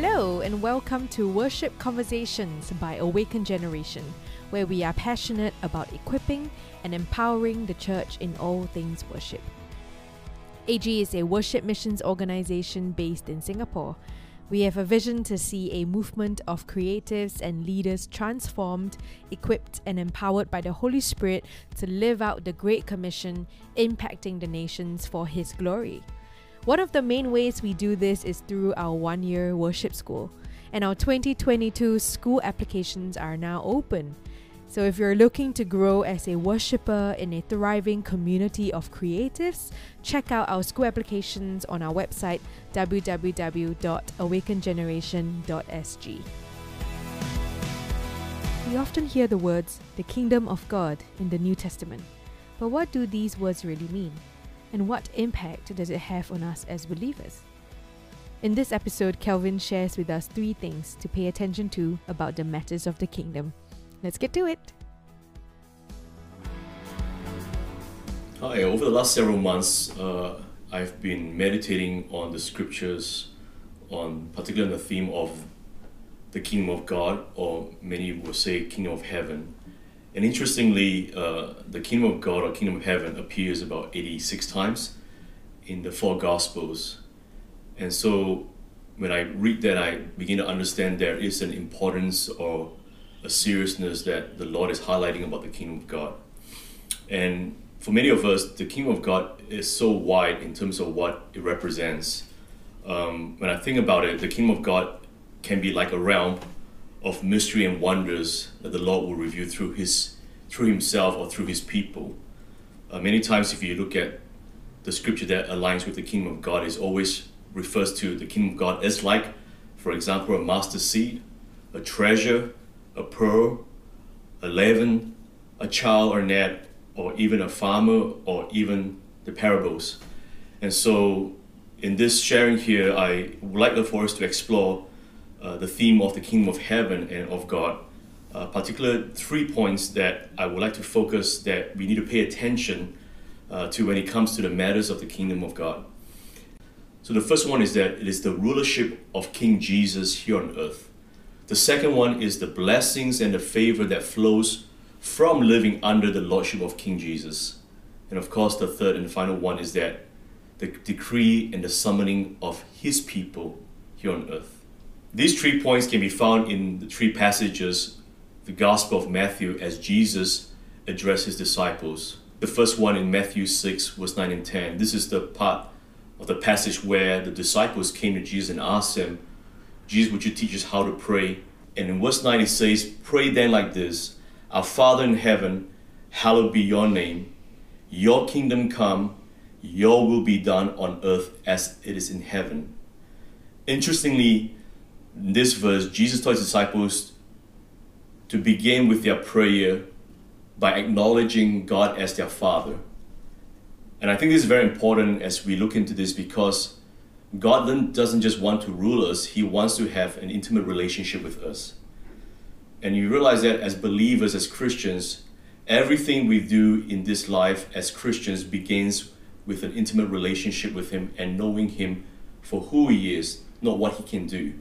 Hello, and welcome to Worship Conversations by Awaken Generation, where we are passionate about equipping and empowering the church in all things worship. AG is a worship missions organization based in Singapore. We have a vision to see a movement of creatives and leaders transformed, equipped, and empowered by the Holy Spirit to live out the Great Commission, impacting the nations for His glory. One of the main ways we do this is through our one year worship school, and our 2022 school applications are now open. So, if you're looking to grow as a worshiper in a thriving community of creatives, check out our school applications on our website www.awakengeneration.sg. We often hear the words, the kingdom of God, in the New Testament. But what do these words really mean? And what impact does it have on us as believers? In this episode, Calvin shares with us three things to pay attention to about the matters of the kingdom. Let's get to it. Hi, over the last several months, uh, I've been meditating on the scriptures, on particularly the theme of the kingdom of God, or many will say kingdom of heaven. And interestingly, uh, the kingdom of God or kingdom of heaven appears about 86 times in the four gospels. And so when I read that, I begin to understand there is an importance or a seriousness that the Lord is highlighting about the kingdom of God. And for many of us, the kingdom of God is so wide in terms of what it represents. Um, when I think about it, the kingdom of God can be like a realm of mystery and wonders that the Lord will reveal through His, through Himself or through His people. Uh, many times, if you look at the scripture that aligns with the kingdom of God, it always refers to the kingdom of God as like, for example, a mustard seed, a treasure, a pearl, a leaven, a child or net, or even a farmer, or even the parables. And so, in this sharing here, I would like for us to explore uh, the theme of the kingdom of heaven and of God. Uh, particular three points that I would like to focus that we need to pay attention uh, to when it comes to the matters of the kingdom of God. So the first one is that it is the rulership of King Jesus here on earth. The second one is the blessings and the favor that flows from living under the lordship of King Jesus. And of course, the third and final one is that the decree and the summoning of his people here on earth. These three points can be found in the three passages, the Gospel of Matthew, as Jesus addressed his disciples. The first one in Matthew 6, verse 9 and 10. This is the part of the passage where the disciples came to Jesus and asked him, Jesus, would you teach us how to pray? And in verse 9 it says, Pray then like this Our Father in heaven, hallowed be your name. Your kingdom come, your will be done on earth as it is in heaven. Interestingly, in this verse, Jesus told his disciples to begin with their prayer by acknowledging God as their Father. And I think this is very important as we look into this because God doesn't just want to rule us, He wants to have an intimate relationship with us. And you realize that as believers, as Christians, everything we do in this life as Christians begins with an intimate relationship with Him and knowing Him for who He is, not what He can do.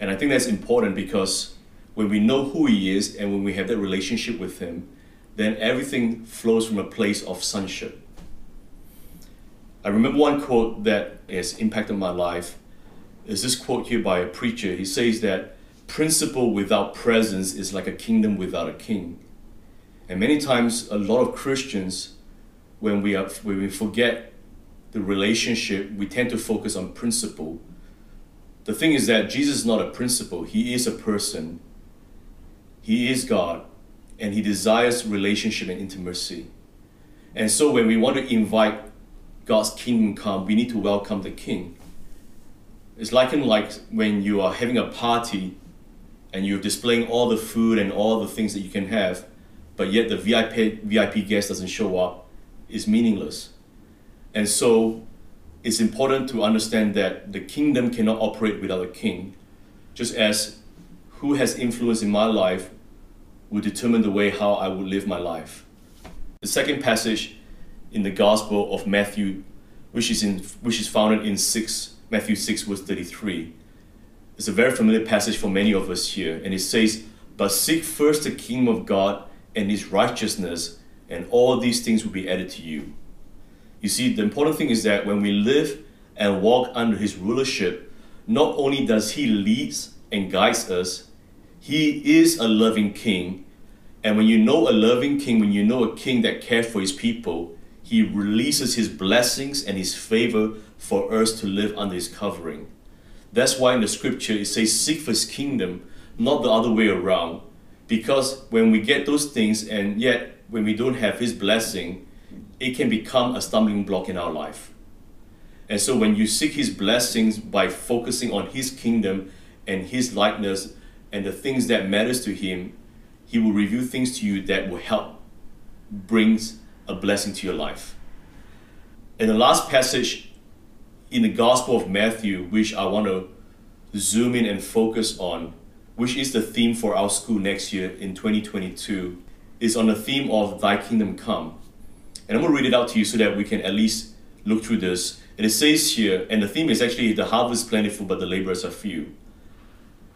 And I think that's important because when we know who He is and when we have that relationship with Him, then everything flows from a place of sonship. I remember one quote that has impacted my life is this quote here by a preacher. He says that principle without presence is like a kingdom without a king. And many times, a lot of Christians, when we, are, when we forget the relationship, we tend to focus on principle the thing is that Jesus is not a principle, He is a person. He is God, and He desires relationship and intimacy. And so when we want to invite God's kingdom come, we need to welcome the King. It's like in like when you are having a party and you're displaying all the food and all the things that you can have, but yet the VIP VIP guest doesn't show up, is meaningless. And so it's important to understand that the kingdom cannot operate without a king, just as who has influence in my life will determine the way how I will live my life. The second passage in the Gospel of Matthew, which is in which is founded in six Matthew six verse thirty three, is a very familiar passage for many of us here, and it says, But seek first the kingdom of God and his righteousness, and all these things will be added to you. You see, the important thing is that when we live and walk under his rulership, not only does he lead and guides us, he is a loving king. And when you know a loving king, when you know a king that cares for his people, he releases his blessings and his favor for us to live under his covering. That's why in the scripture it says, Seek for his kingdom, not the other way around. Because when we get those things and yet when we don't have his blessing, it can become a stumbling block in our life. And so when you seek his blessings by focusing on his kingdom and his likeness and the things that matters to him, he will reveal things to you that will help brings a blessing to your life. And the last passage in the Gospel of Matthew, which I want to zoom in and focus on, which is the theme for our school next year in 2022, is on the theme of Thy Kingdom Come. And I'm going to read it out to you so that we can at least look through this. And it says here, and the theme is actually the harvest is plentiful, but the laborers are few.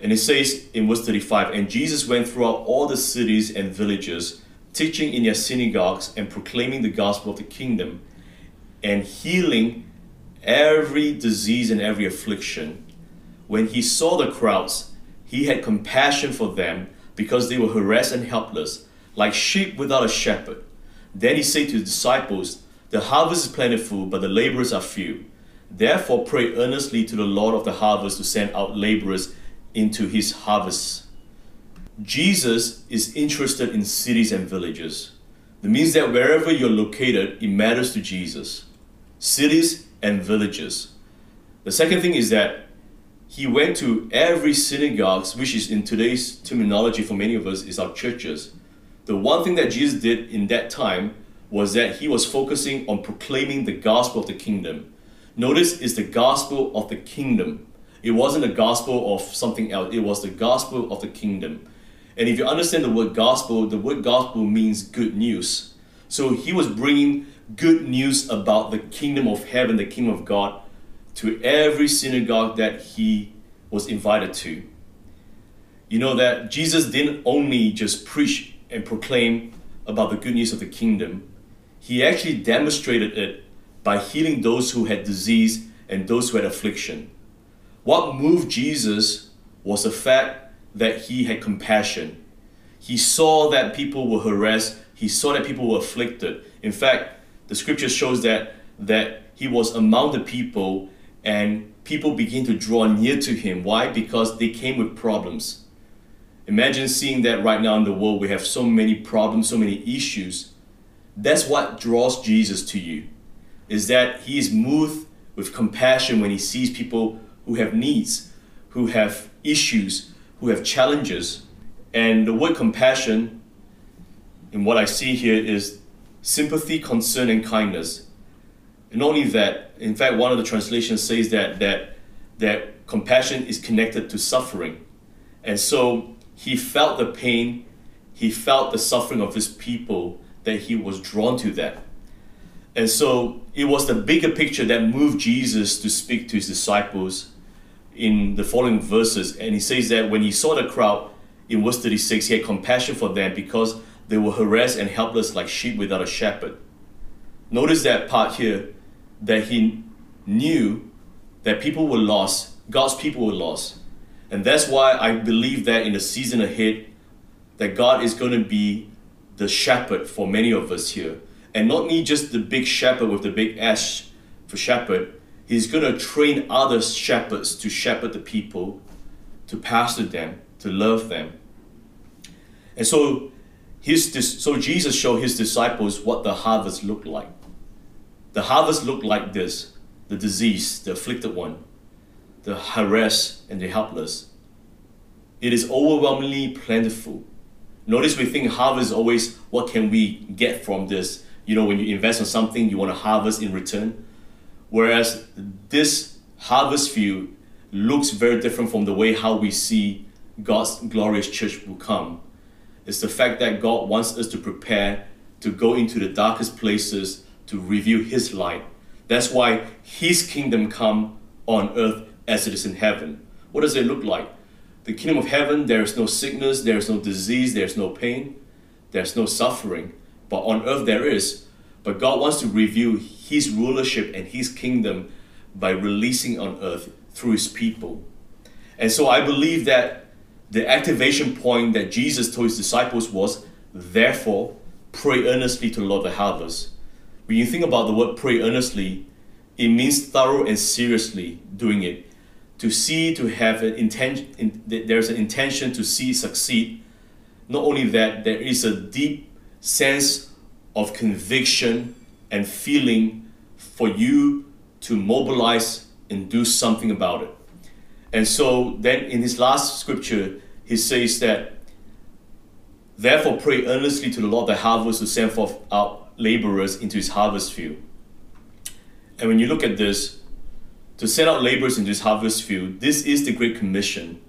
And it says in verse 35 And Jesus went throughout all the cities and villages, teaching in their synagogues and proclaiming the gospel of the kingdom, and healing every disease and every affliction. When he saw the crowds, he had compassion for them because they were harassed and helpless, like sheep without a shepherd. Then he said to his disciples, The harvest is plentiful, but the laborers are few. Therefore, pray earnestly to the Lord of the harvest to send out laborers into his harvest. Jesus is interested in cities and villages. That means that wherever you're located, it matters to Jesus. Cities and villages. The second thing is that he went to every synagogue, which is in today's terminology for many of us is our churches. The one thing that Jesus did in that time was that he was focusing on proclaiming the gospel of the kingdom. Notice it's the gospel of the kingdom. It wasn't the gospel of something else, it was the gospel of the kingdom. And if you understand the word gospel, the word gospel means good news. So he was bringing good news about the kingdom of heaven, the kingdom of God, to every synagogue that he was invited to. You know that Jesus didn't only just preach and proclaim about the good news of the kingdom, he actually demonstrated it by healing those who had disease and those who had affliction. What moved Jesus was the fact that he had compassion. He saw that people were harassed, he saw that people were afflicted. In fact, the scripture shows that that he was among the people and people began to draw near to him. Why? Because they came with problems. Imagine seeing that right now in the world we have so many problems, so many issues. That's what draws Jesus to you. Is that he is moved with compassion when he sees people who have needs, who have issues, who have challenges. And the word compassion, in what I see here, is sympathy, concern, and kindness. And not only that, in fact, one of the translations says that that that compassion is connected to suffering. And so he felt the pain, he felt the suffering of his people, that he was drawn to that. And so it was the bigger picture that moved Jesus to speak to his disciples in the following verses. And he says that when he saw the crowd, in verse 36, he had compassion for them because they were harassed and helpless like sheep without a shepherd. Notice that part here that he knew that people were lost, God's people were lost. And that's why I believe that in the season ahead, that God is going to be the shepherd for many of us here. And not me just the big shepherd with the big S for shepherd, He's going to train other shepherds to shepherd the people, to pastor them, to love them. And so, his, so Jesus showed his disciples what the harvest looked like. The harvest looked like this the disease, the afflicted one, the harassed, and the helpless. It is overwhelmingly plentiful. Notice we think harvest is always what can we get from this? You know, when you invest in something, you want to harvest in return. Whereas this harvest field looks very different from the way how we see God's glorious church will come. It's the fact that God wants us to prepare to go into the darkest places to reveal His light. That's why His kingdom come on earth as it is in heaven. What does it look like? The kingdom of heaven, there is no sickness, there is no disease, there is no pain, there's no suffering. But on earth there is. But God wants to reveal His rulership and His kingdom by releasing on earth through His people. And so I believe that the activation point that Jesus told His disciples was, therefore, pray earnestly to the Lord the harvest. When you think about the word pray earnestly, it means thorough and seriously doing it. To see, to have an intention, in, there's an intention to see succeed. Not only that, there is a deep sense of conviction and feeling for you to mobilize and do something about it. And so then in his last scripture, he says that, Therefore pray earnestly to the Lord the harvest to send forth out laborers into his harvest field. And when you look at this, to set out laborers into his harvest field, this is the great commission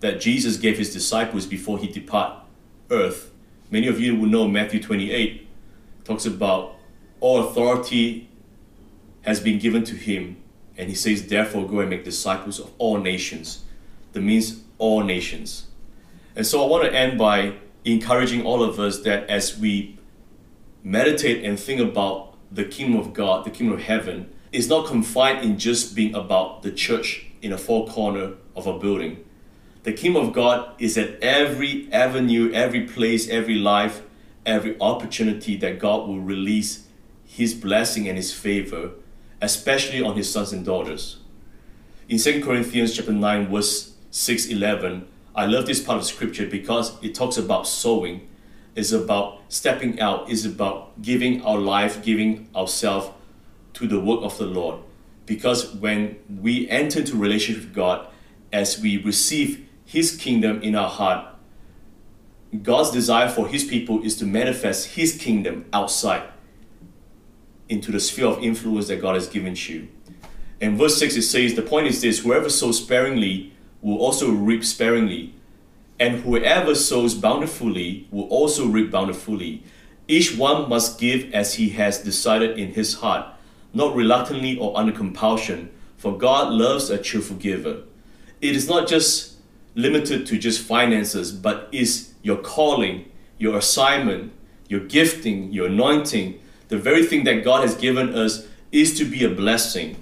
that Jesus gave his disciples before he depart earth. Many of you will know Matthew 28 talks about all authority has been given to him and he says therefore go and make disciples of all nations. That means all nations. And so I want to end by encouraging all of us that as we meditate and think about the kingdom of God, the kingdom of heaven, is not confined in just being about the church in a four corner of a building. The kingdom of God is at every avenue, every place, every life, every opportunity that God will release His blessing and His favor, especially on His sons and daughters. In 2 Corinthians chapter 9, verse 6 11, I love this part of scripture because it talks about sowing, it's about stepping out, it's about giving our life, giving ourselves to the work of the Lord. Because when we enter into relationship with God, as we receive His kingdom in our heart, God's desire for His people is to manifest His kingdom outside into the sphere of influence that God has given you. In verse 6, it says, The point is this whoever sows sparingly will also reap sparingly, and whoever sows bountifully will also reap bountifully. Each one must give as he has decided in his heart, not reluctantly or under compulsion, for God loves a cheerful giver. It is not just limited to just finances, but is your calling, your assignment, your gifting, your anointing, the very thing that God has given us is to be a blessing.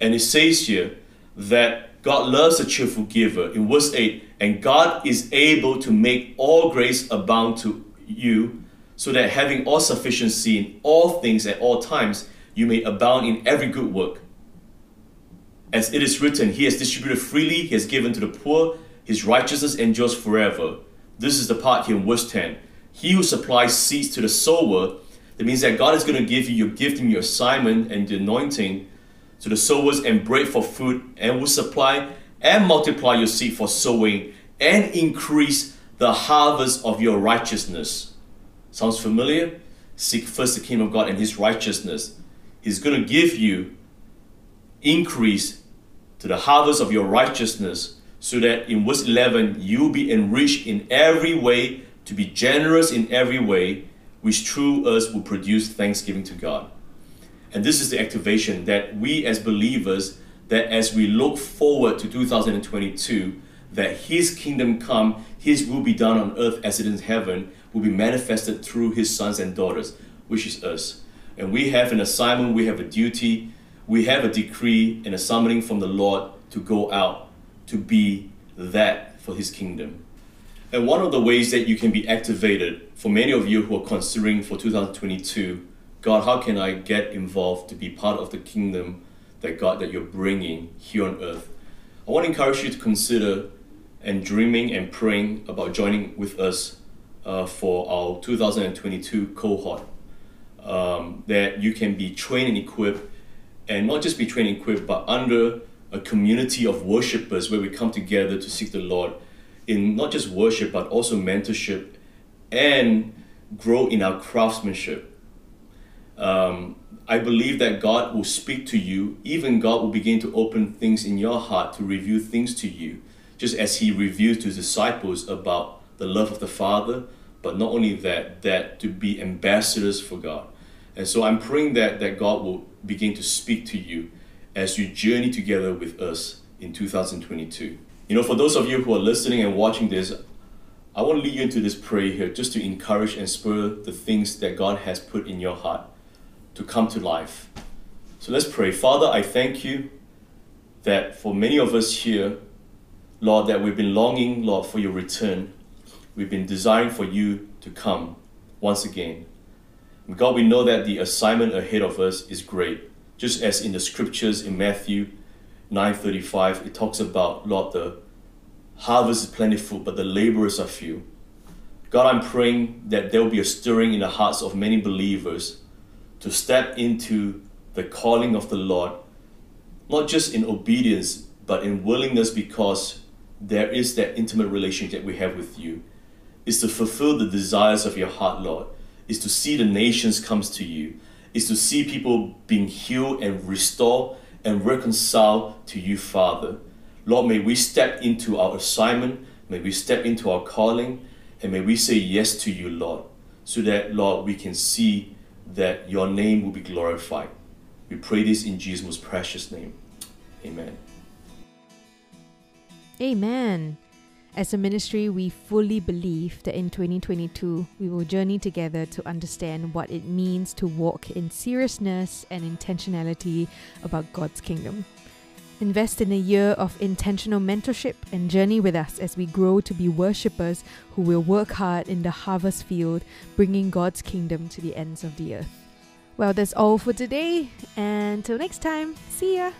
And it says here that God loves a cheerful giver. In verse 8, and God is able to make all grace abound to you, so that having all sufficiency in all things at all times, you may abound in every good work. As it is written, He has distributed freely, He has given to the poor, His righteousness endures forever. This is the part here in verse 10. He who supplies seeds to the sower, that means that God is going to give you your gift and your assignment and the anointing to the sowers and bread for food, and will supply and multiply your seed for sowing and increase the harvest of your righteousness. Sounds familiar? Seek first the kingdom of God and his righteousness. He's going to give you increase to the harvest of your righteousness so that in verse 11 you'll be enriched in every way to be generous in every way which through us will produce thanksgiving to God. And this is the activation that we as believers, that as we look forward to 2022, that His kingdom come, His will be done on earth as it is in heaven, will be manifested through His sons and daughters, which is us. And we have an assignment, we have a duty, we have a decree and a summoning from the Lord to go out to be that for His kingdom. And one of the ways that you can be activated for many of you who are considering for 2022 God, how can I get involved to be part of the kingdom that God that you're bringing here on earth? I want to encourage you to consider and dreaming and praying about joining with us uh, for our 2022 cohort. Um, that you can be trained and equipped, and not just be trained and equipped, but under a community of worshippers where we come together to seek the Lord in not just worship but also mentorship and grow in our craftsmanship um, I believe that God will speak to you. Even God will begin to open things in your heart to reveal things to you, just as He revealed to His disciples about the love of the Father. But not only that, that to be ambassadors for God. And so I'm praying that that God will begin to speak to you as you journey together with us in 2022. You know, for those of you who are listening and watching this, I want to lead you into this prayer here just to encourage and spur the things that God has put in your heart to come to life. So let's pray. Father, I thank you that for many of us here, Lord, that we've been longing, Lord, for your return. We've been desiring for you to come once again. God, we know that the assignment ahead of us is great. Just as in the scriptures in Matthew 9:35, it talks about, Lord, the harvest is plentiful, but the laborers are few. God, I'm praying that there will be a stirring in the hearts of many believers to step into the calling of the Lord, not just in obedience, but in willingness because there is that intimate relationship that we have with you. Is to fulfill the desires of your heart, Lord. Is to see the nations comes to you. Is to see people being healed and restored and reconciled to you, Father. Lord, may we step into our assignment, may we step into our calling, and may we say yes to you, Lord, so that, Lord, we can see that your name will be glorified. We pray this in Jesus' most precious name. Amen. Amen. As a ministry, we fully believe that in 2022, we will journey together to understand what it means to walk in seriousness and intentionality about God's kingdom. Invest in a year of intentional mentorship and journey with us as we grow to be worshippers who will work hard in the harvest field, bringing God's kingdom to the ends of the earth. Well, that's all for today, and until next time, see ya!